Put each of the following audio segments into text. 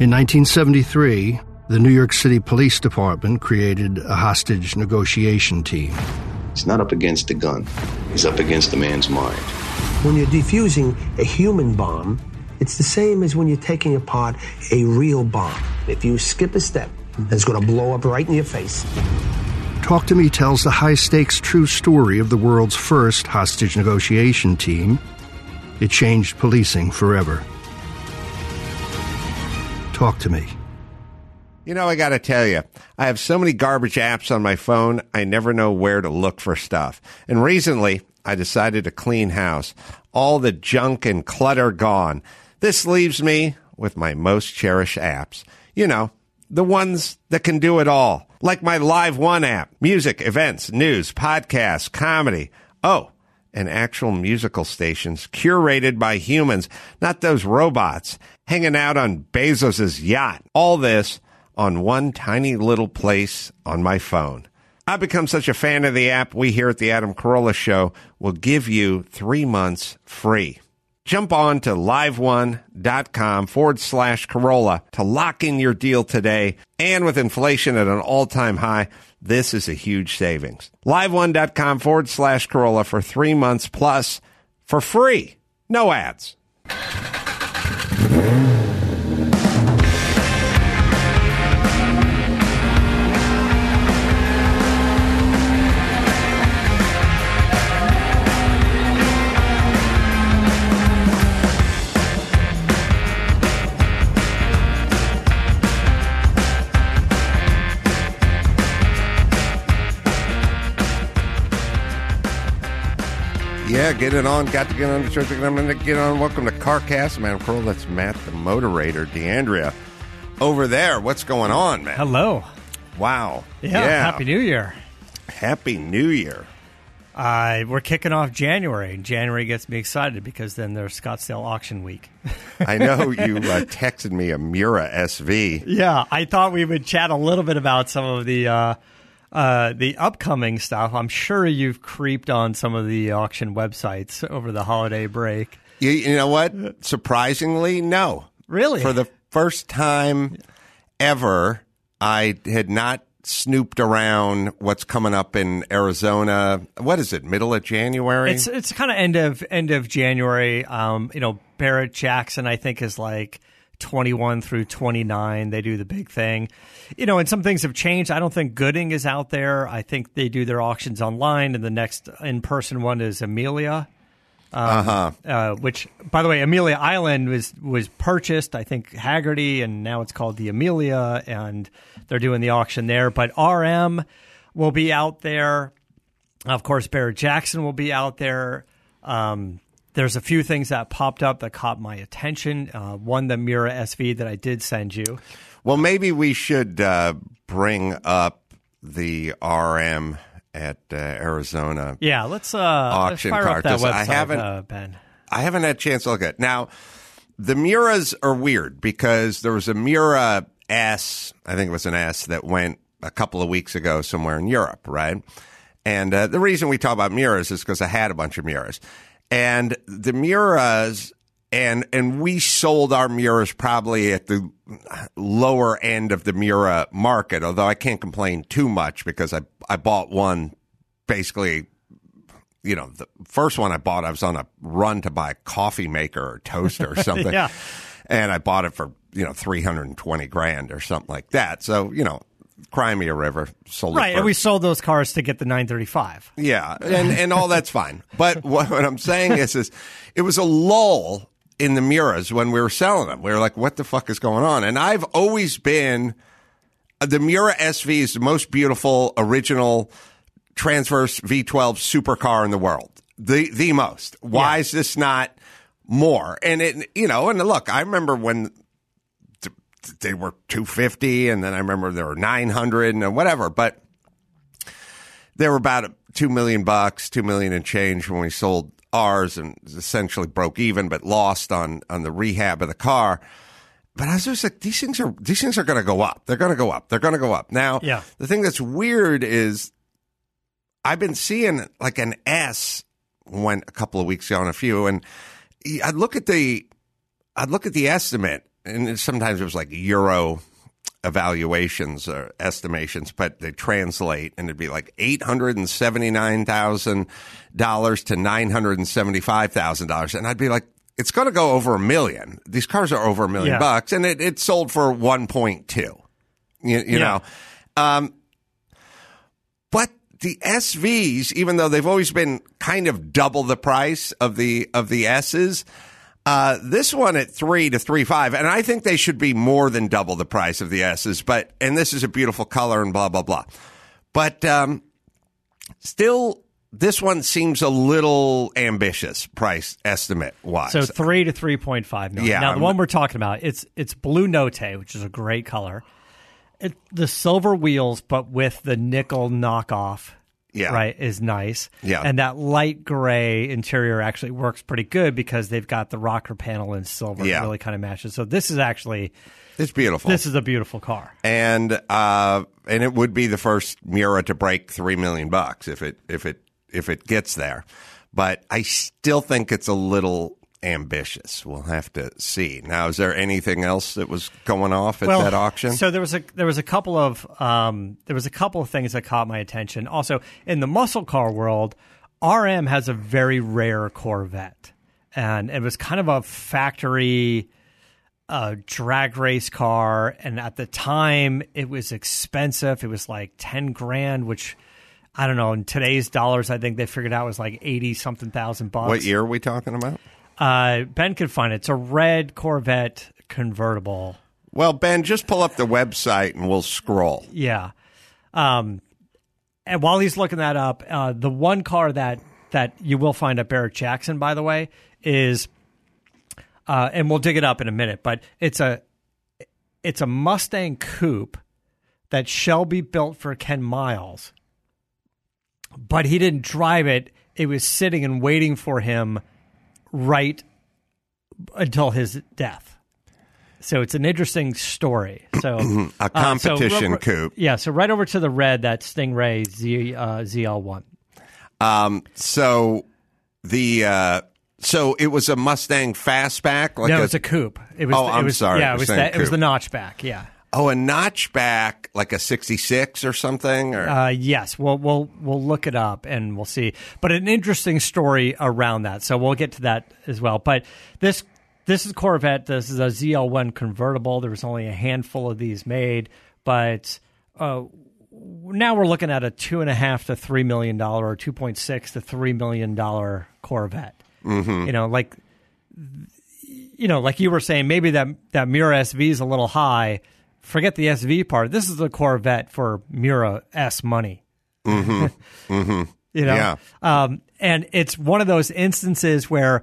In 1973, the New York City Police Department created a hostage negotiation team. He's not up against the gun. He's up against the man's mind. When you're defusing a human bomb, it's the same as when you're taking apart a real bomb. If you skip a step, it's going to blow up right in your face. Talk to Me tells the high stakes true story of the world's first hostage negotiation team. It changed policing forever. Talk to me. You know, I got to tell you, I have so many garbage apps on my phone, I never know where to look for stuff. And recently, I decided to clean house. All the junk and clutter gone. This leaves me with my most cherished apps. You know, the ones that can do it all. Like my Live One app, music, events, news, podcasts, comedy. Oh, and actual musical stations curated by humans, not those robots hanging out on Bezos's yacht. All this on one tiny little place on my phone. I've become such a fan of the app, we here at the Adam Carolla Show will give you three months free. Jump on to liveone.com forward slash Carolla to lock in your deal today. And with inflation at an all time high, this is a huge savings. Liveone.com forward slash Carolla for three months plus for free. No ads. Get it on. Got to get on the church. I'm going to get on. Welcome to CarCast. Man, Pearl, that's Matt, the moderator. D'Andria over there. What's going on, man? Hello. Wow. Yeah, Happy New Year. Happy New Year. Uh, we're kicking off January. January gets me excited because then there's Scottsdale Auction Week. I know you uh, texted me a Miura SV. yeah, I thought we would chat a little bit about some of the uh, uh, the upcoming stuff. I'm sure you've creeped on some of the auction websites over the holiday break. You, you know what? Surprisingly, no. Really? For the first time ever, I had not snooped around what's coming up in Arizona. What is it? Middle of January? It's it's kind of end of end of January. Um, you know, Barrett Jackson, I think, is like 21 through 29. They do the big thing. You know, and some things have changed. I don't think Gooding is out there. I think they do their auctions online, and the next in person one is Amelia. Um, Uh-huh. uh, which, by the way, Amelia Island was was purchased. I think Hagerty, and now it's called the Amelia, and they're doing the auction there. But RM will be out there. Of course, Barrett Jackson will be out there. Um, there's a few things that popped up that caught my attention. Uh, one, the Miura SV that I did send you. Well, maybe we should uh, bring up the RM at uh, Arizona. Yeah, let's uh, Auction let's fire card, up that 'cause website, I haven't- uh, Ben. I haven't had a chance to look at it. Now, the Miuras are weird because there was a Miura S, I think it was an S, that went a couple of weeks ago somewhere in Europe, right? And uh, the reason we talk about Miuras is because I had a bunch of Miuras. And the Miuras, and and we sold our Miuras probably at the lower end of the Miura market, although I can't complain too much because I, I bought one basically you know, the first one I bought, I was on a run to buy a coffee maker or toaster or something. Yeah. and I bought it for you know three hundred and twenty grand or something like that. So you know, Crimea River sold Right, for, and we sold those cars to get the 935. yeah, and and all that's fine. But what, what I'm saying is, is it was a lull in the Miuras when we were selling them. We were like, what the fuck is going on? And I've always been uh, the Miura SV is the most beautiful original transverse V12 supercar in the world. The the most. Why Yeah. is this not more? And it you know, and look, I remember when they were 250 and then I remember there were 900 and whatever, but they were about 2 million bucks, 2 million and change when we sold ours and essentially broke even but lost on on the rehab of the car. But I was just like, these things are these things are going to go up. They're going to go up. They're going to go up. Now, Yeah. the thing that's weird is I've been seeing like an S went a couple of weeks ago on a few, and I'd look at the I'd look at the estimate, and sometimes it was like euro evaluations or estimations, but they translate, and it'd be like eight hundred and seventy nine thousand dollars to nine hundred and seventy five thousand dollars, and I'd be like. It's going to go over a million. These cars are over a million Yeah. bucks, and it, it sold for one point two. You, you Yeah. know, um, but the SVs, even though they've always been kind of double the price of the of the S's, uh, this one at three to three five, and I think they should be more than double the price of the S's. But and this is a beautiful color and blah blah blah. But um, still, this one seems a little ambitious price estimate wise. So three to three point five million. Yeah, now the I'm- one we're talking about, it's it's blue note, which is a great color. It, the silver wheels, but with the nickel knockoff. Yeah. Right, is nice. Yeah. And that light gray interior actually works pretty good because they've got the rocker panel in silver. Yeah. It really kind of matches. So this is actually it's beautiful. this is a beautiful car. and uh, and it would be the first Miura to break three million bucks if it if it if it gets there. But I still think it's a little ambitious. We'll have to see. Now, is there anything else that was going off at that auction? So there was a there was a couple of um, there was a couple of things that caught my attention. Also, in the muscle car world, RM has a very rare Corvette, and it was kind of a factory uh, drag race car. And at the time, it was expensive. It was like ten grand, which I don't know. In today's dollars, I think they figured out was like eighty something thousand bucks. what year are we talking about? Uh, ben could find it. It's a red Corvette convertible. Well, Ben, just pull up the website and we'll scroll. Yeah. Um, and while he's looking that up, uh, the one car that that you will find at Barrett Jackson, by the way, is, uh, and we'll dig it up in a minute, but it's a it's a Mustang Coupe that Shelby built for Ken Miles, but he didn't drive it. It was sitting and waiting for him right until his death. So it's an interesting story. So A uh, so competition ro- ro- coupe. Yeah, so right over to the red, that Stingray Z uh, ZL1. Um, so the uh, so it was a Mustang fastback. Like no, a, was a coupe. It was. Oh, it I'm was, sorry, Yeah, it was was that. It was the notchback. Yeah. oh a notchback like a '66 or something. Or Uh, yes, we'll we'll we'll look it up and we'll see. But an interesting story around that. So we'll get to that as well. But this this is Corvette. This is a ZL1 convertible. There was only a handful of these made, but uh, now we're looking at a two and a half to three million dollar or two point six to three million dollar Corvette. Mm-hmm. You know, like you know, like you were saying, maybe that that Miura SV is a little high. Forget the SV part. This is a Corvette for Miura S money. Mm-hmm. you know, Yeah. um, and it's one of those instances where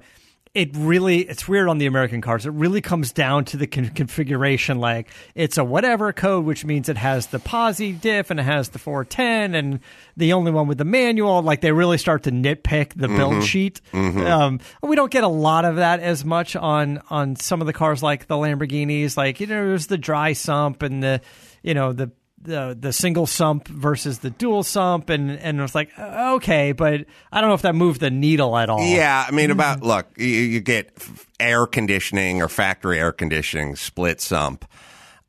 it really it's weird on the American cars. It really comes down to the con- configuration. Like it's a whatever code, which means it has the posi diff and it has the 410 and the only one with the manual. Like they really start to nitpick the build sheet. Um, we don't get a lot of that as much on on some of the cars like the Lamborghinis. Like you know, there's the dry sump and the you know the the the single sump versus the dual sump and and it was like okay but i don't know if that moved the needle at all Yeah, I mean, about look, you, you get air conditioning or factory air conditioning, split sump.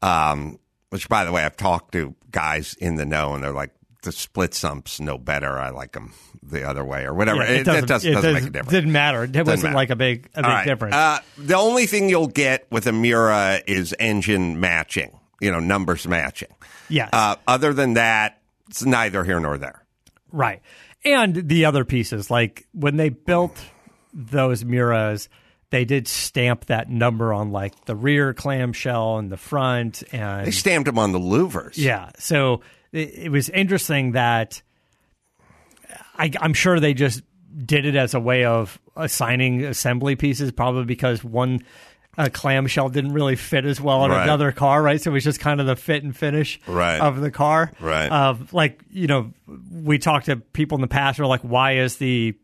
Um, which, by the way, I've talked to guys in the know, and they're like, the split sumps no better. I like them the other way or whatever. Yeah, it, it doesn't, doesn't, does- make a difference. It didn't matter. It wasn't matter. like a big a big right. difference. Uh, the only thing you'll get with a Miura is engine matching, you know, numbers matching. yes. Uh, other than that, it's neither here nor there. Right. And the other pieces, like when they built those Miuras, they did stamp that number on like the rear clamshell and the front and They stamped them on the louvers. yeah. So it, it was interesting that I, I'm sure they just did it as a way of assigning assembly pieces, probably because one uh, clamshell didn't really fit as well in Right. another car, right? So it was just kind of the fit and finish Right. of the car, Right. Of like you know, we talked to people in the past who are like, why is the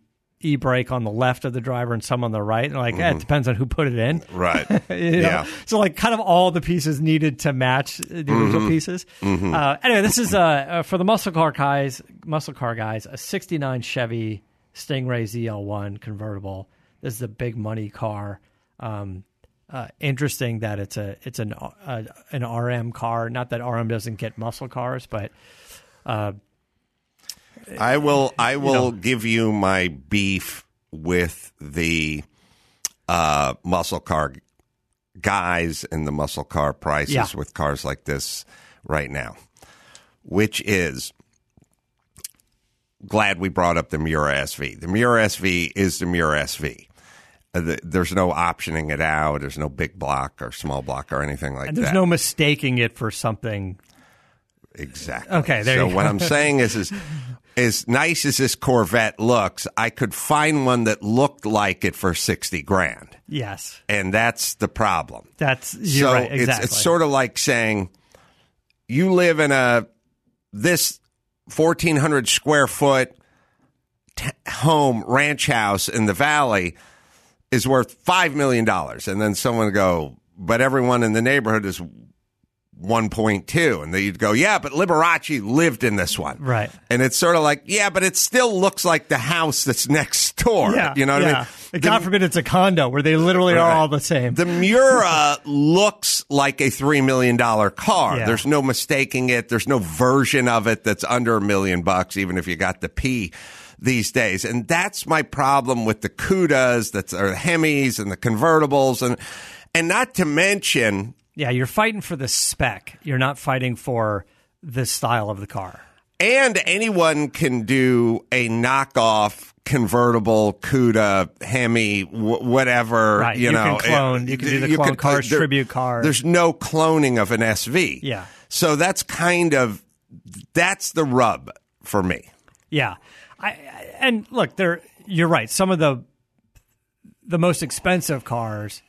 e brake on the left of the driver and some on the right? And like, eh, it depends on who put it in. Right. You know? Mm-hmm. Yeah. So like kind of all the pieces needed to match the original Mm-hmm. pieces. Uh, anyway, this is uh, uh, for the muscle car guys. Muscle car guys, a '69 Chevy Stingray ZL1 convertible. This is a big money car. Um, uh, interesting that it's a it's an uh, an RM car. Not that RM doesn't get muscle cars, but I will. I will know. give you my beef with the uh, muscle car guys and the muscle car prices Yeah. with cars like this right now, which is glad we brought up the Miura SV. The Miura SV is the Miura SV. Uh, the- There's no optioning it out. There's no big block or small block or anything like that. and there's that. no mistaking it for something. Exactly. Okay, there so you what. I'm saying is, is as nice as this Corvette looks, I could find one that looked like it for sixty grand, Yes, and that's the problem. that's you're so right. it's it's sort of like saying you live in a this 1400 square foot t- home ranch house in the valley is worth five million dollars, and then someone would go, but everyone in the neighborhood is 1.2 and then you'd go yeah but liberace lived in this one Right. and it's sort of like yeah but it still looks like the house that's next door yeah, you know what yeah. i mean And God forbid it's a condo where they literally are all the same. the Miura looks like a three million dollar car. Yeah. There's no mistaking it. There's no version of it that's under a million bucks, even if you got the P these days. And that's my problem with the Cudas, that's or the Hemis and the convertibles, and and not to mention yeah, you're fighting for the spec. You're not fighting for the style of the car. and anyone can do a knockoff convertible Cuda Hemi wh- whatever Right. you, You know can clone- you can do the clone uh, cars, tribute cars. there's no cloning of an SV Yeah. so that's kind of that's the rub for me Yeah, I, and look, there. You're right. Some of the the most expensive cars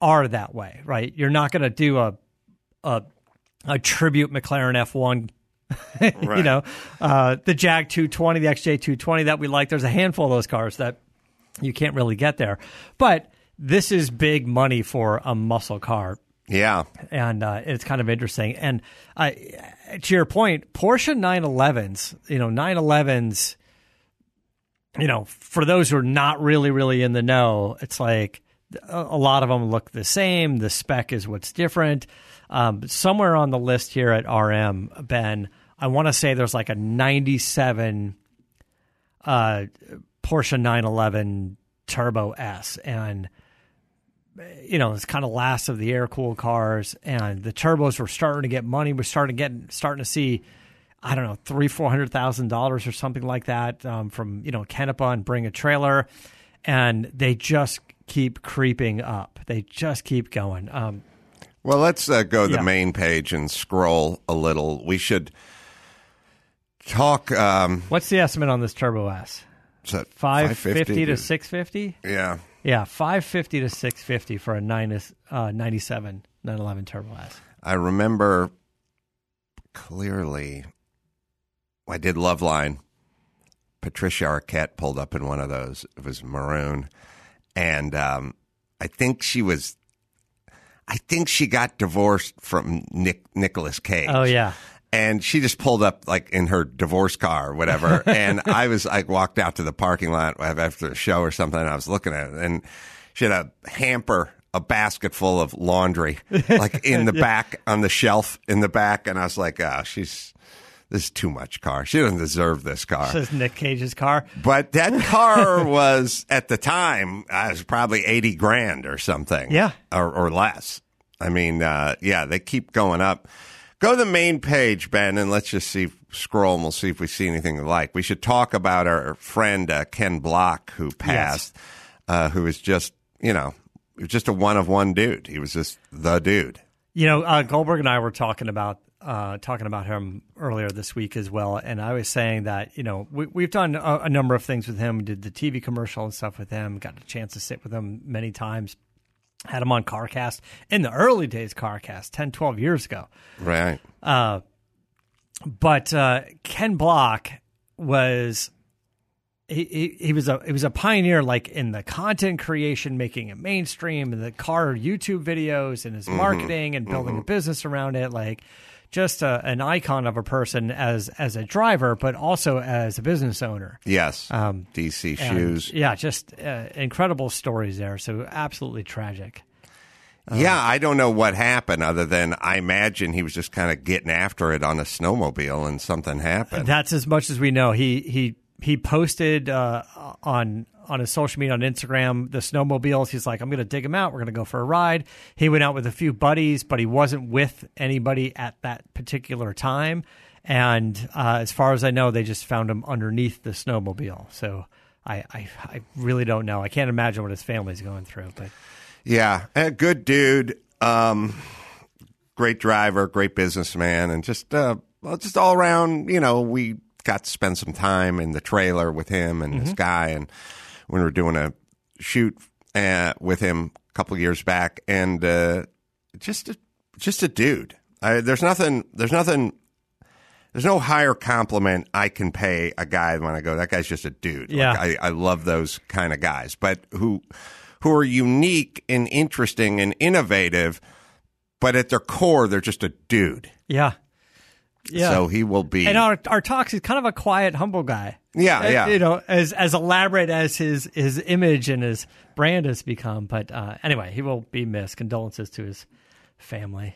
are that way, right? You're not going to do a a a tribute McLaren F1. you know, uh, the Jag 220, the XJ 220 that we like. There's a handful of those cars that you can't really get there, but this is big money for a muscle car yeah and uh, it's kind of interesting. And uh, to your point, Porsche 911s, you know, 911s, you know, for those who are not really, really in the know, it's like a, lot of them look the same. The spec is what's different. Um, somewhere on the list here at RM, Ben, I want to say there's like a 97 uh, Porsche 911 Turbo S, and you know, it's kind of last of the air cooled cars, and the turbos were starting to get money. We're starting to get starting to see, I don't know, three four hundred thousand dollars or something like that um, from you know Canepa and Bring a Trailer, and they just keep creeping up. They just keep going. Um, well let's uh, go to the Yeah. main page and scroll a little we should talk um what's the estimate on this Turbo S? is that Five fifty 550 to six fifty. yeah Yeah, five fifty to six fifty for a nine uh, 97 911 Turbo S. I remember clearly. I did Loveline. Patricia Arquette pulled up in one of those. It was maroon, and um, I think she was. I think she got divorced from Nick Nicolas Cage. Oh yeah, and she just pulled up like in her divorce car or whatever. and I was like walked out to the parking lot after the show or something. And I was looking at it, and she had a hamper, a basket full of laundry, like in the back on the shelf in the back. And I was like, oh, she's this is too much car. She doesn't deserve this car. This is Nick Cage's car. But that car was at the time uh, was probably eighty grand or something. Yeah. or, or less. I mean, uh, yeah, they keep going up. Go to the main page, Ben, and let's just see. Scroll, and we'll see if we see anything we like. We should talk about our friend uh, Ken Block, who passed, uh, who was just you know, just a one of one dude. He was just the dude. You know, uh, Goldberg and I were talking about uh, talking about him earlier this week as well, and I was saying that you know we, we've done a, a number of things with him. We did the TV commercial and stuff with him. Got a chance to sit with him many times. Had him on CarCast in the early days, CarCast 10, 12 years ago. Right. But uh, Ken Block was he, he, he was a he was a pioneer like in the content creation, making it mainstream, and the car YouTube videos, and his marketing and building a business around it. Like just a, an icon of a person as as a driver, but also as a business owner. Yes. Um, DC And, shoes. yeah, just uh, incredible stories there. So absolutely tragic. Yeah, I don't know what happened other than I imagine he was just kind of getting after it on a snowmobile and something happened. That's as much as we know. He he he posted uh, on on his social media on Instagram the snowmobiles. He's like, I'm going to dig them out. We're going to go for a ride. He went out with a few buddies, but he wasn't with anybody at that particular time. And uh, as far as I know, they just found him underneath the snowmobile. So I, I I really don't know. I can't imagine what his family's going through. But yeah, a good dude, um, great driver, great businessman, and just uh, well, just all around. You know, we got to spend some time in the trailer with him and this guy, and when we were doing a shoot uh, with him a couple years back, and uh, just a, just a dude. I, there's nothing. There's nothing. There's no higher compliment I can pay a guy when I go. That guy's just a dude. Like, Yeah. I, I love those kind of guys, but who who are unique and interesting and innovative, but at their core, they're just a dude. yeah, yeah. So he will be. and our our talks he's kind of a quiet, humble guy. Yeah, Uh, yeah. You know, as as elaborate as his his image and his brand has become. But uh, anyway, he will be missed. Condolences to his family.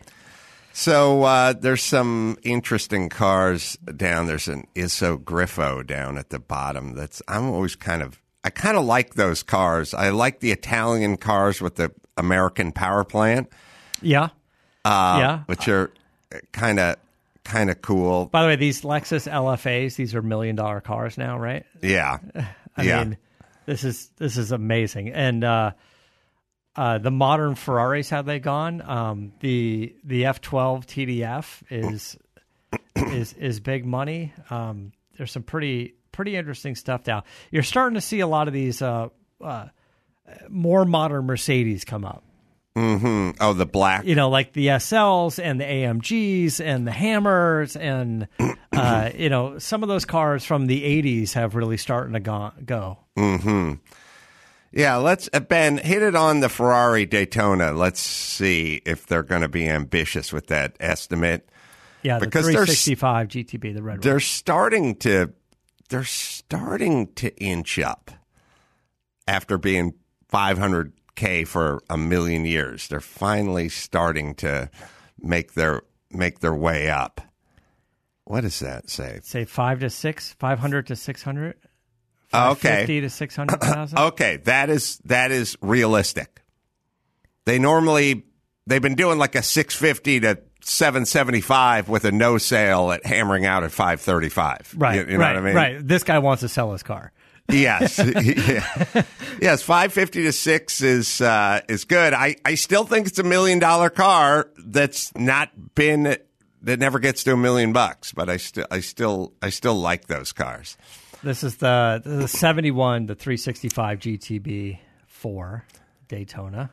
So uh, there's some interesting cars down. There's an Iso Griffo down at the bottom. That's I'm always kind of I kind of like those cars. I like the Italian cars with the American power plant, Yeah, uh, Yeah. which are kind of kind of cool. By the way, these Lexus LFAs, these are million dollar cars now, right? Yeah, I yeah. mean, this is this is amazing. And uh, uh, the modern Ferraris, have they gone? Um, the the F twelve TDF is is is big money. Um, there's some pretty pretty interesting stuff now. You're starting to see a lot of these uh, uh, more modern Mercedes come up. Oh, the black. You know, like the SLs and the AMGs and the Hammers and uh, you know some of those cars from the '80s have really starting to go. go. Yeah, let's uh, Ben hit it on the Ferrari Daytona. Let's see if they're going to be ambitious with that estimate. Yeah, the Because they're s- 365 GTB, the red one. They're starting to they're starting to inch up after being 500k for a million years. They're finally starting to make their make their way up. What does that say? Say five to six, 500 to 600, Okay. 50 to 600,000. Okay, that is that is realistic. They normally they've been doing like a 650 to 775 with a no sale at hammering out at 535. Right, You, you know right, what I mean? right. This guy wants to sell his car. Yes, Yeah. yes. Five fifty to six is uh, is good. I, I still think it's a million dollar car that's not been that never gets to a million bucks. But I still I still I still like those cars. This is the the 71, the 365 GTB 4 Daytona.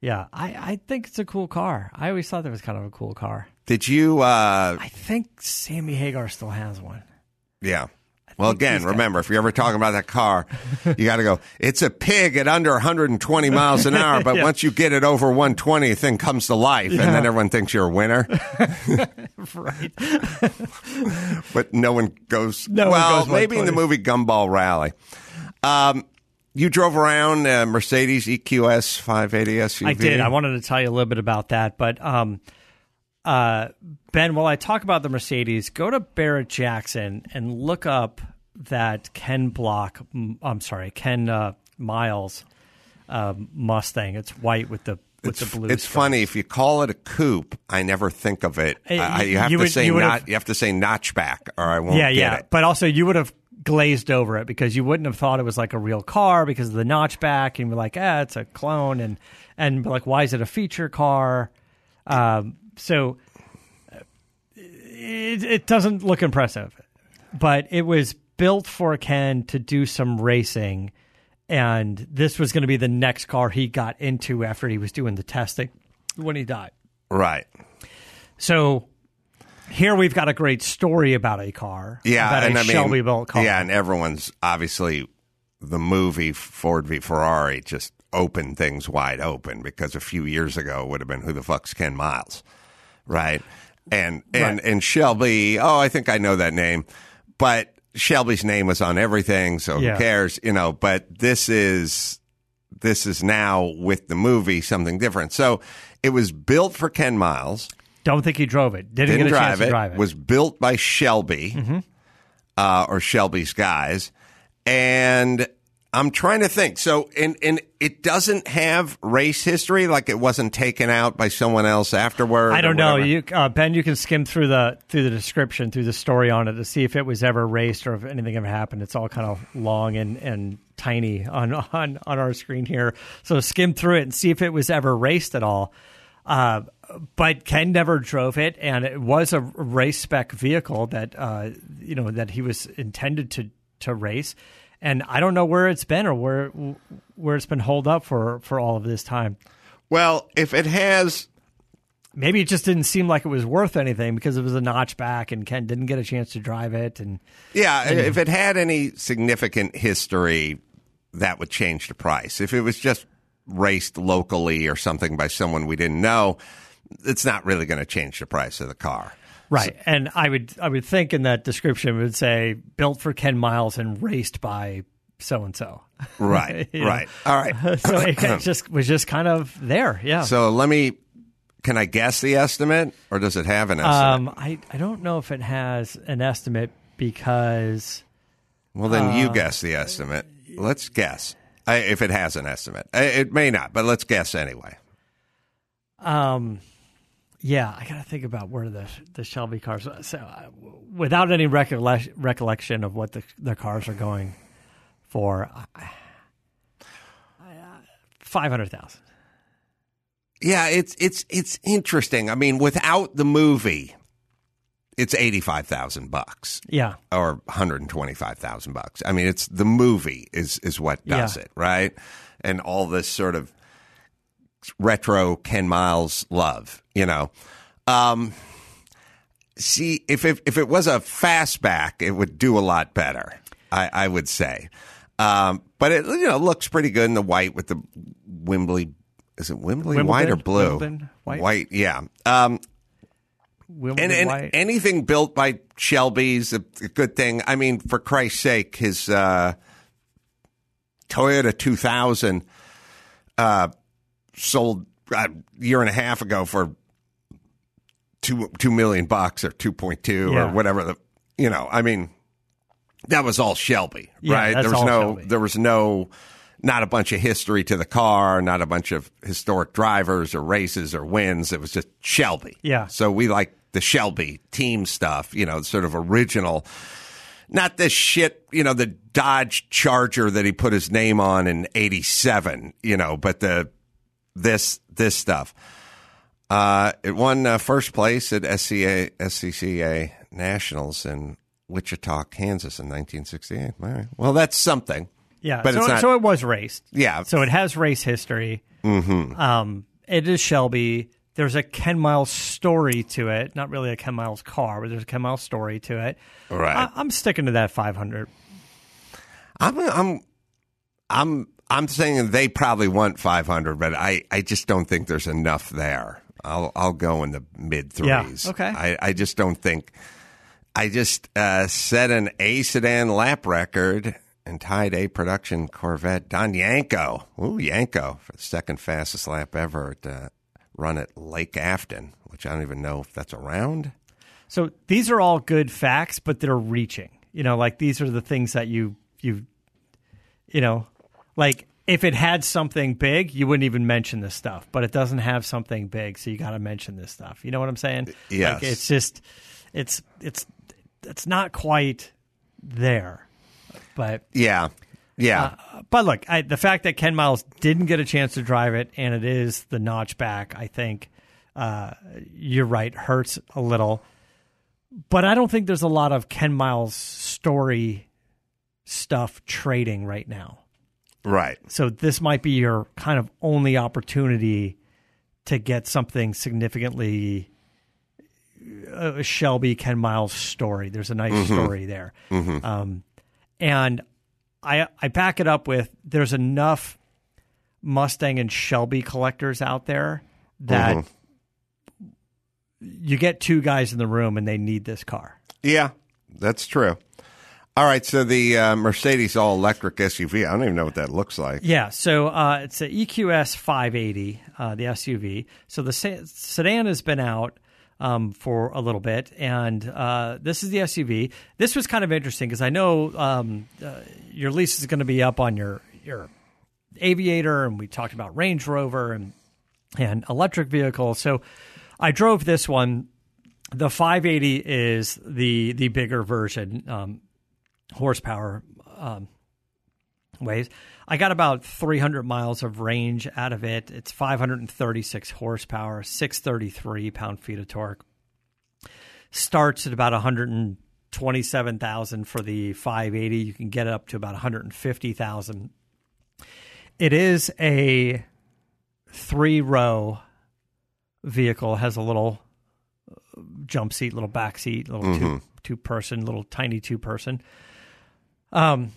Yeah, I, I think it's a cool car. I always thought that was kind of a cool car. Did you? Uh, I think Sammy Hagar still has one. yeah. Well, again, remember if you're ever talking about that car, you got to go. It's a pig at under 120 miles an hour, but Yeah. once you get it over 120, the thing comes to life, and then everyone thinks you're a winner. Right. but no one goes. No one well, goes maybe in the movie Gumball Rally. Um, you drove around uh, Mercedes EQS 580 SUV. I did. I wanted to tell you a little bit about that, but um, uh, Ben, while I talk about the Mercedes, go to Barrett Jackson and look up that Ken Block. I'm sorry, Ken uh, Miles uh, Mustang. It's white with the with It's, the blue. it's stripes. funny if you call it a coupe. I never think of it. I, you- have you to would- say you not. You have to say notchback, or I won't yeah, yeah. it. But also, you would have glazed over it because you wouldn't have thought it was like a real car because of the notchback, and you're like, ah, it's a clone, and and like, why is it a feature car? Um, so uh, it, it doesn't look impressive, but it was built for Ken to do some racing, and this was going to be the next car he got into after he was doing the testing when he died. Right. So here we've got a great story about a car. Yeah, about and a I mean, Shelby built car. Yeah, and everyone's obviously the movie Ford v Ferrari just opened things wide open because a few years ago it would have been who the fuck's Ken Miles, right? And and Right. and Shelby, oh, I think I know that name, but Shelby's name was on everything, so Yeah. who cares, you know? But this is this is now with the movie something different. So it was built for Ken Miles Don't think he drove it. Didn't, didn't get a drive chance it, to drive it. Mm-hmm. Was built by Shelby uh, or Shelby's guys, and I'm trying to think. So, and and it doesn't have race history, like it wasn't taken out by someone else afterward. I don't know. You, uh, Ben, you can skim through the through the description, through the story on it to see if it was ever raced or if anything ever happened. It's all kind of long and, and tiny on, on on our screen here. So skim through it and see if it was ever raced at all. Uh, but Ken never drove it, and it was a race spec vehicle that uh, you know that he was intended to to race. And I don't know where it's been or where where it's been holed up for for all of this time. Well, if it has, Maybe it just didn't seem like it was worth anything because it was a notchback and Ken didn't get a chance to drive it. And yeah, if it had any significant history, that would change the price. If it was just raced locally or something by someone we didn't know, it's not really going to change the price of the car. Right, and I would I would think in that description it would say built for Ken Miles and raced by so and so. Right, know? right. All right. So it just was just kind of there. Yeah. So let me. Can I guess the estimate, or does it have an estimate? um, I I don't know if it has an estimate because well, then uh, you guess the estimate. Let's guess I, if it has an estimate. I- It may not, but let's guess anyway. Um, yeah, I got to think about where the the Shelby cars. So, uh, without any recollec- recollection of what the the cars are going for, uh, five hundred thousand. Yeah, it's it's it's interesting. I mean, without the movie, it's eighty five thousand bucks. Yeah, or 125,000 bucks. I mean, it's the movie is is what does Yeah. it, right? And all this sort of retro Ken Miles love, you know. Um see if if if it was a fastback, it would do a lot better. I I would say. Um but it you know looks pretty good in the white with the Wembley is it Wembley white or blue? Wimbledon white? yeah. Um Wimbledon and, and white. anything built by Shelby's a, a good thing. I mean, for Christ's sake, his uh, Toyota 2000 uh, sold a year and a half ago for two two million bucks or two point two Yeah. or whatever. The you know, I mean, that was all Shelby, Yeah, right? there was no, Shelby. there was no. Not a bunch of history to the car, not a bunch of historic drivers or races or wins. It was just Shelby. Yeah. So we like the Shelby team stuff, you know, sort of original. Not this shit, you know, the Dodge Charger that he put his name on in 87, you know, but the this this stuff. Uh, it won uh, first place at SCA SCCA Nationals in Wichita, Kansas in 1968. All right. Well, that's something. yeah, but so, not- so it was raced. Yeah. So it has race history. Mm-hmm. Um, it is Shelby. There's a Ken Miles story to it. Not really a Ken Miles car, but there's a Ken Miles story to it. Right. I, I'm sticking to that 500. I'm I'm I'm I'm saying they probably want 500, but I, I just don't think there's enough there. I'll I'll go in the mid threes. Yeah, okay. I, I just don't think. I just uh, set an A sedan lap record and tied a production Corvette Don Yenko. Ooh, Yenko for the second fastest lap ever at uh, run at Lake Afton, which I don't even know if that's around. So these are all good facts, but they're reaching. You know, like these are the things that you you you know, like if it had something big, you wouldn't even mention this stuff. But it doesn't have something big, so you got to mention this stuff. You know what I'm saying? Yes. Like it's just it's it's it's not quite there. But Yeah, yeah, but look, I, the fact that Ken Miles didn't get a chance to drive it, and it is the notchback, I think uh, you're right, hurts a little. But I don't think there's a lot of Ken Miles story stuff trading right now. Right. So this might be your kind of only opportunity to get something significantly uh, a Shelby Ken Miles story. There's a nice mm-hmm. story there, mm-hmm. um, and I I back it up with there's enough Mustang and Shelby collectors out there that mm-hmm. you get two guys in the room and they need this car. Yeah, that's true. All right, so the uh, Mercedes all electric SUV, I don't even know what that looks like. Yeah, so uh, it's a EQS 580, uh, the SUV. So the se- sedan has been out um, for a little bit, and uh, this is the SUV. This was kind of interesting because I know um, uh, your lease is going to be up on your your Aviator, and we talked about Range Rover and and electric vehicles. So I drove this one. The 580 is the the bigger version. Um, horsepower um, ways. I got about 300 miles of range out of it. It's 536 horsepower, 633 pound feet of torque. Starts at about 127,000 for the 580. You can get it up to about 150,000. It is a three row vehicle, has a little jump seat, little back seat, little two two person, little tiny two person. Um,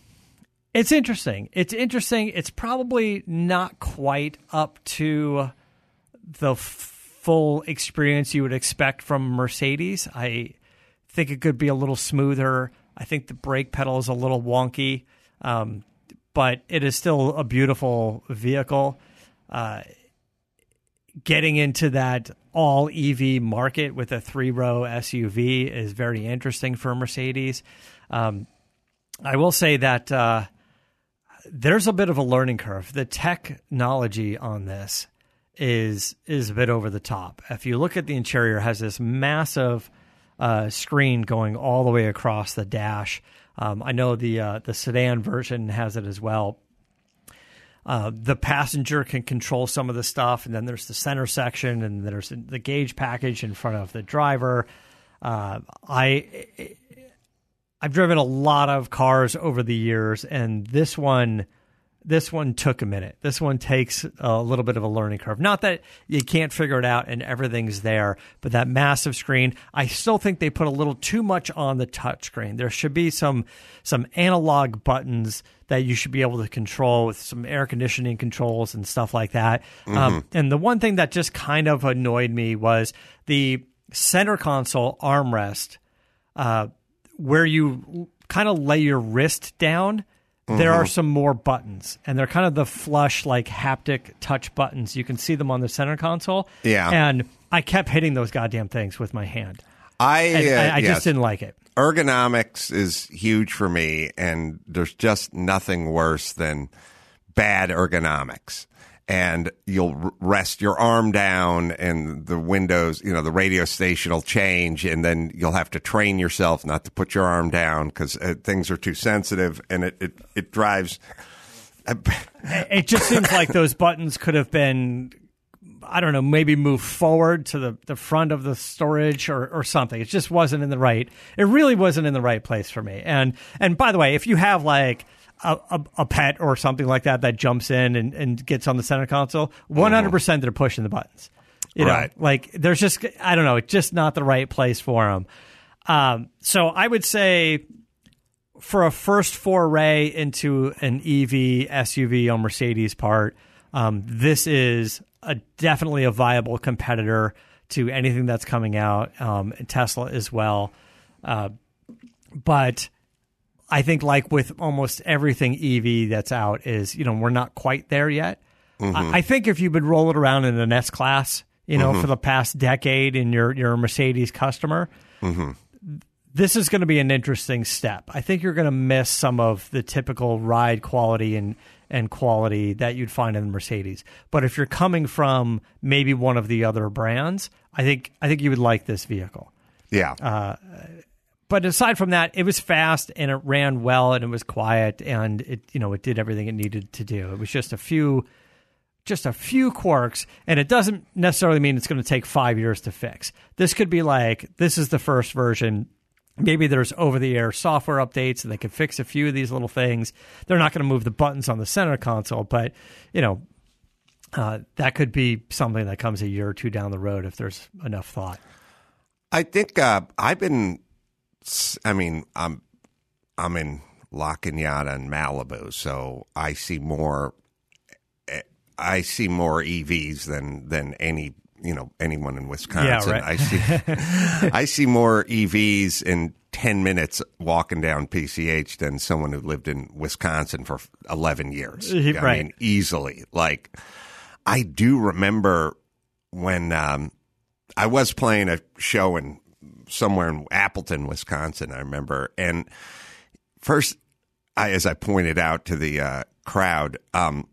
it's interesting. It's interesting. It's probably not quite up to the full experience you would expect from Mercedes. I think it could be a little smoother. I think the brake pedal is a little wonky, um, but it is still a beautiful vehicle. Uh, getting into that all EV market with a three row SUV is very interesting for Mercedes. Um, I will say that uh, there's a bit of a learning curve. The technology on this is is a bit over the top. If you look at the interior, it has this massive uh, screen going all the way across the dash. Um, I know the uh, the sedan version has it as well. Uh, the passenger can control some of the stuff, and then there's the center section, and there's the gauge package in front of the driver. Uh, I I've driven a lot of cars over the years, and this one, this one took a minute. This one takes a little bit of a learning curve. Not that you can't figure it out and everything's there, but that massive screen, I still think they put a little too much on the touchscreen. There should be some some analog buttons that you should be able to control with some air conditioning controls and stuff like that. Um, and the one thing that just kind of annoyed me was the center console armrest. Uh, where you kind of lay your wrist down, there are some more buttons, and they're kind of the flush, like haptic touch buttons. You can see them on the center console. Yeah. And I kept hitting those goddamn things with my hand. I, uh, I, I yes. just didn't like it. ergonomics is huge for me, and there's just nothing worse than bad ergonomics. And you'll rest your arm down, and the windows, you know, the radio station will change, and then you'll have to train yourself not to put your arm down because uh, things are too sensitive, and it it, it drives. It just seems like those buttons could have been, I don't know, maybe move forward to the, the front of the storage or, or something. It just wasn't in the right. It really wasn't in the right place for me. And and by the way, if you have like a, a, a pet or something like that that jumps in and, and gets on the center console, one hundred percent they're pushing the buttons. You know, Right. like there's just I don't know, it's just not the right place for them. Um, so I would say for a first foray into an EV SUV on Mercedes part, um, this is a definitely a viable competitor to anything that's coming out, um, and Tesla as well. Uh, but I think, like with almost everything EV that's out, is you know we're not quite there yet. I, mm-hmm. I think if you've been rolling around in an S class, you know, for mm-hmm. the past decade, and you're you're a Mercedes customer. Mm-hmm. This is going to be an interesting step. I think you're going to miss some of the typical ride quality and and quality that you'd find in the Mercedes. But if you're coming from maybe one of the other brands, I think I think you would like this vehicle. Yeah. Uh, But aside from that, it was fast and it ran well and it was quiet and it you know it did everything it needed to do. It was just a few just a few quirks and it doesn't necessarily mean it's going to take 5 years to fix. This could be like this is the first version. Maybe there's over the air software updates and they can fix a few of these little things. They're not going to move the buttons on the center console, but you know uh, that could be something that comes a year or two down the road if there's enough thought. I think uh, I've been. I mean, I'm I'm in La Cañada and Malibu, so I see more. eh, I see more EVs than than any you know anyone in Wisconsin. right. I see I see more EVs in ten minutes walking down PCH than someone who lived in Wisconsin for eleven years. I Right. mean, easily. Like I do remember when um, I was playing a show in somewhere in Appleton, Wisconsin. I remember, and first, I, as I pointed out to the uh, crowd, um,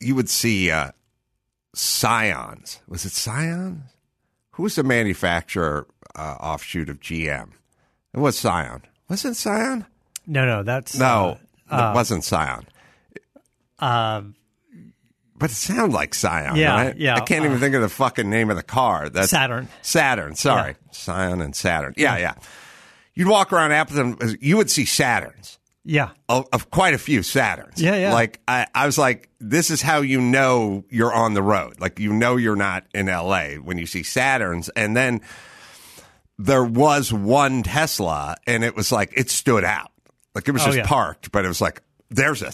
you would see uh, Scions. Was it Scion? Who was the manufacturer uh, offshoot of GM? It was Scion. Was it Scion? No, no, that's No, uh, it wasn't Scion. uh, But it sounded like Scion, Yeah, right? yeah, I can't even uh, think of the fucking name of the car. That's Saturn. Saturn. Sorry, Scion and Saturn. Yeah, yeah. You'd walk around Appleton, you would see Saturns. yeah. Of, of quite a few Saturns. Yeah, yeah. Like I, I was like, this is how you know you're on the road. Like you know you're not in L.A. when you see Saturns, and then there was one Tesla, and it was like it stood out. Like it was Oh, just yeah. parked, but it was like there's a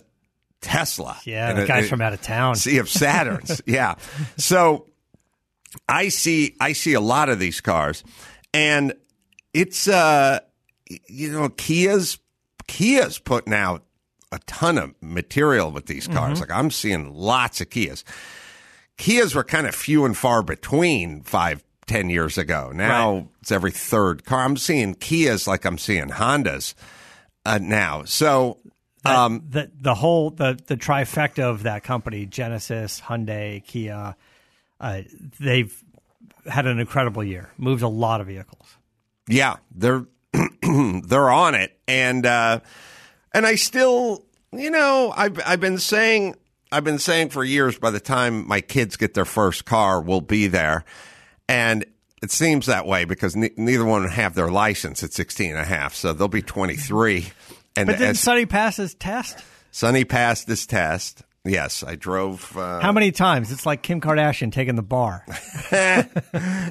Tesla. Yeah, And the guy's from out of town. Sea of Saturns. yeah. So I see I see a lot of these cars and it's uh you know Kia's Kia's putting out a ton of material with these cars. Like I'm seeing lots of Kias. Kias were kind of few and far between five, ten years ago. Now Right. it's every third car. I'm seeing Kias like I'm seeing Hondas uh, now. So um, the the whole the the trifecta of that company Genesis, Hyundai, Kia, uh, they've had an incredible year. Moved a lot of vehicles. Yeah, they're they're on it, and uh, and I still, you know, I've I've been saying I've been saying for years. By the time my kids get their first car, we'll be there, and it seems that way because ne- neither one have their license at 16 and a half, so they'll be 23. And But didn't Sonny pass his test? Sonny passed this test. Yes, I drove. Uh, How many times? It's like Kim Kardashian taking the bar.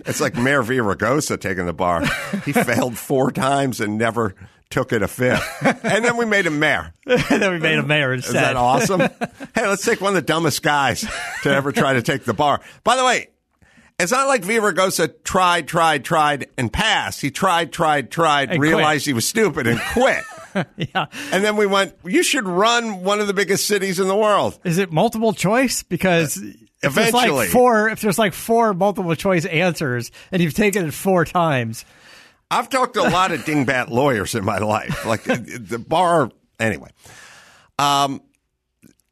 It's like Mayor Villaraigosa taking the bar. He failed four times and never took it a fifth. And then we made him mayor. and then we made a mayor Is instead. that awesome? hey, let's take one of the dumbest guys to ever try to take the bar. By the way, it's not like Villaraigosa tried, tried, tried, and passed. He tried, tried, tried, And realized quit. he was stupid and quit. yeah. and then we went, you should run one of the biggest cities in the world. Is it multiple choice? Because if there's Eventually. like four, if there's like four multiple choice answers, and you've taken it four times, I've talked to a lot of dingbat lawyers in my life. Like the bar, anyway. Um,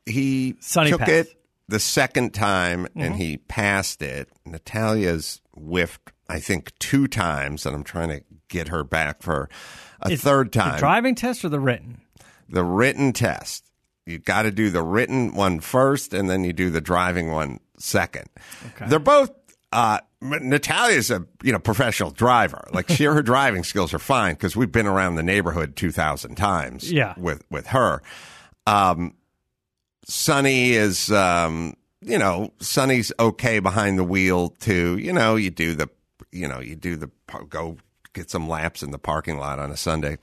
he Sonny took passed. it the second time and he passed it. Natalia's whiffed, I think, two times, and I'm trying to get her back for a Is third the time. driving test or the written? the written test. You got to do the written one first, and then you do the driving one second. They're both. Uh, Natalia's a you know professional driver. Like she, her driving skills are fine because we've been around the neighborhood two thousand times. Yeah. with with her. Um, Sonny is um, you know Sonny's okay behind the wheel too. You know you do the you know you do the go get some laps in the parking lot on a Sunday,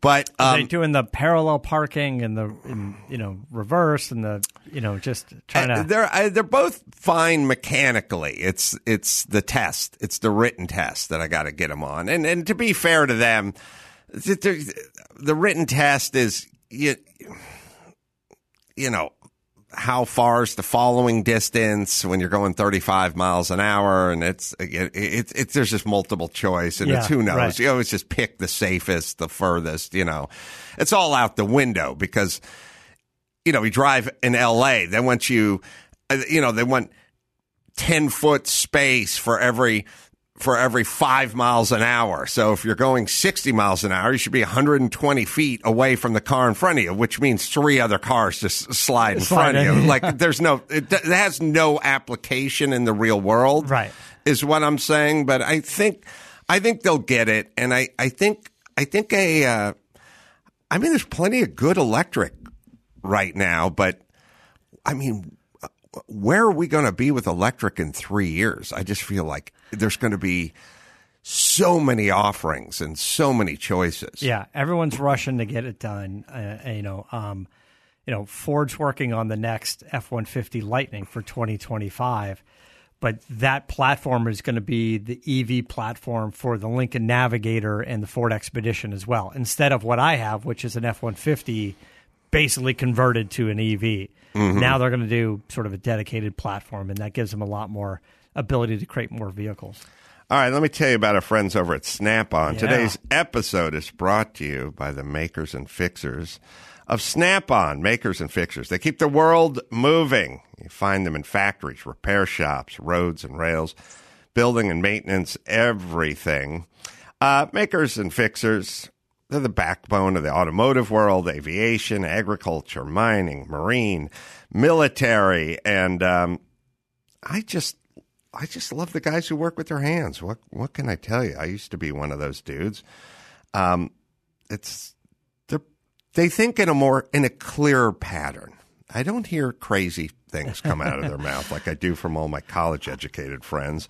but um, doing the parallel parking and the in, you know reverse and the you know just trying to they're they're both fine mechanically. It's it's the test. It's the written test that I got to get them on. And and to be fair to them, the, the, the written test is you you know how far is the following distance when you're going 35 miles an hour, and it's it, it, it there's just multiple choice, and Yeah, it's who knows. right. You always just pick the safest, the furthest. You know, it's all out the window because you know we drive in L.A. They want you, uh, you know, they want 10 foot space for every for every five miles an hour. So if you're going 60 miles an hour, you should be 120 feet away from the car in front of you, which means three other cars just slide in Slide front of you. yeah. Like there's no, it, it has no application in the real world. Right. Is what I'm saying. But I think, I think they'll get it. And I, I think, I think a, uh, I mean, there's plenty of good electric right now, but I mean, where are we going to be with electric in three years? I just feel like there's going to be so many offerings and so many choices. Yeah, everyone's rushing to get it done. Uh, you know, um, you know, Ford's working on the next F one fifty Lightning for twenty twenty five, but that platform is going to be the EV platform for the Lincoln Navigator and the Ford Expedition as well. Instead of what I have, which is an F one fifty, basically converted to an EV. Now they're going to do sort of a dedicated platform, and that gives them a lot more ability to create more vehicles. All right, let me tell you about our friends over at Snap On. Yeah. Today's episode is brought to you by the makers and fixers of Snap On, makers and fixers. They keep the world moving. You find them in factories, repair shops, roads and rails, building and maintenance, everything. Uh, makers and fixers, they're the backbone of the automotive world, aviation, agriculture, mining, marine, military, and um, I just I just love the guys who work with their hands. What what can I tell you? I used to be one of those dudes. Um, it's they they think in a more in a clearer pattern. I don't hear crazy things come out of their mouth like I do from all my college educated friends.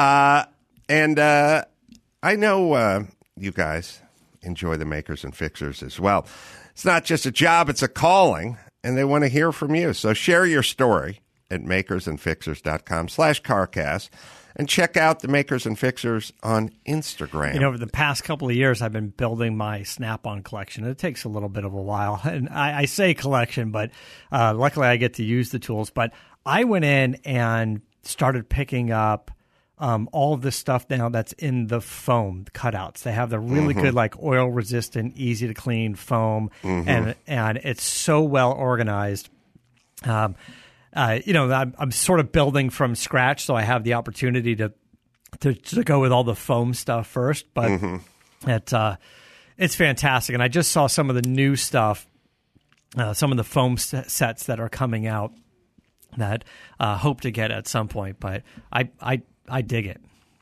Uh, and uh, I know uh, you guys enjoy the makers and fixers as well. It's not just a job, it's a calling, and they want to hear from you. So share your story at makersandfixers.com slash carcast and check out the makers and fixers on Instagram. You know, over the past couple of years, I've been building my Snap-on collection. It takes a little bit of a while, and I, I say collection, but uh, luckily I get to use the tools. But I went in and started picking up um, all of the stuff now that's in the foam cutouts. They have the really good, like oil resistant, easy to clean foam, and and it's so well organized. Um, uh, you know, I'm, I'm sort of building from scratch, so I have the opportunity to to, to go with all the foam stuff first. But it uh, it's fantastic, and I just saw some of the new stuff, uh, some of the foam sets that are coming out that uh, hope to get at some point. But I I I dig it.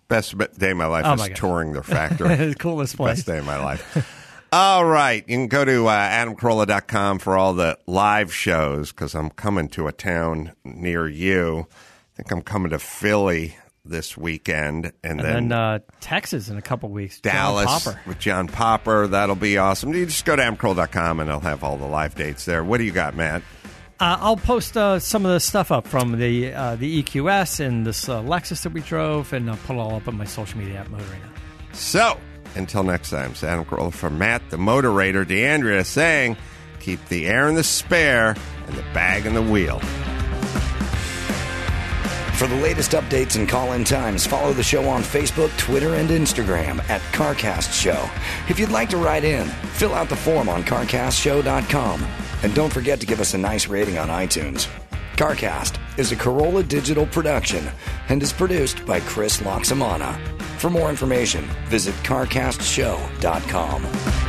Best day of my life Oh is my touring their factory. Coolest place. Best day of my life. All right. You can go to uh, adamcarolla.com for all the live shows because I'm coming to a town near you. I think I'm coming to Philly this weekend and, And then, then uh, Texas in a couple weeks. John Dallas Popper. with John Popper. That'll be awesome. You just go to adamcarolla.com and I'll have all the live dates there. What do you got, Matt? Uh, I'll post uh, some of the stuff up from the uh, the EQS and this uh, Lexus that we drove, and I'll put it all up on my social media at Motorina. So, until next time, it's Adam Carolla for Matt, the moderator, D'Andria saying, keep the air in the spare and the bag in the wheel. For the latest updates and call in times, follow the show on Facebook, Twitter, and Instagram at CarCast Show. If you'd like to write in, fill out the form on CarCastShow.com. And don't forget to give us a nice rating on iTunes. CarCast is a Carolla digital production and is produced by Chris Laxamana. For more information, visit CarCastShow.com.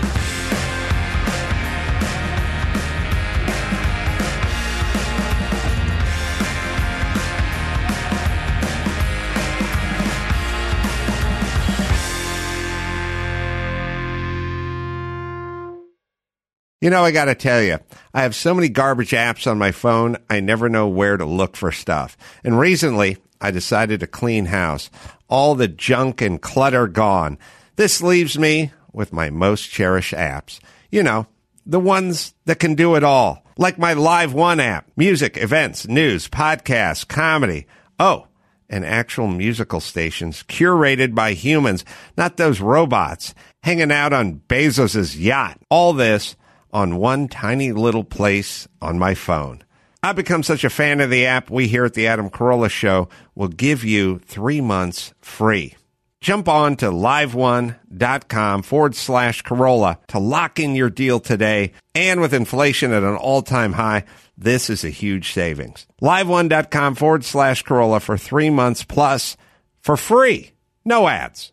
You know, I got to tell you, I have so many garbage apps on my phone, I never know where to look for stuff. And recently, I decided to clean house. All the junk and clutter gone. This leaves me with my most cherished apps. You know, the ones that can do it all. Like my Live One app, music, events, news, podcasts, comedy. Oh, and actual musical stations curated by humans, not those robots hanging out on Bezos's yacht. All this on one tiny little place on my phone. I've become such a fan of the app, we here at the Adam Carolla Show will give you three months free. Jump on to liveone.com forward slash Carolla to lock in your deal today. And with inflation at an all time high, this is a huge savings. Liveone.com forward slash Carolla for three months plus for free. No ads.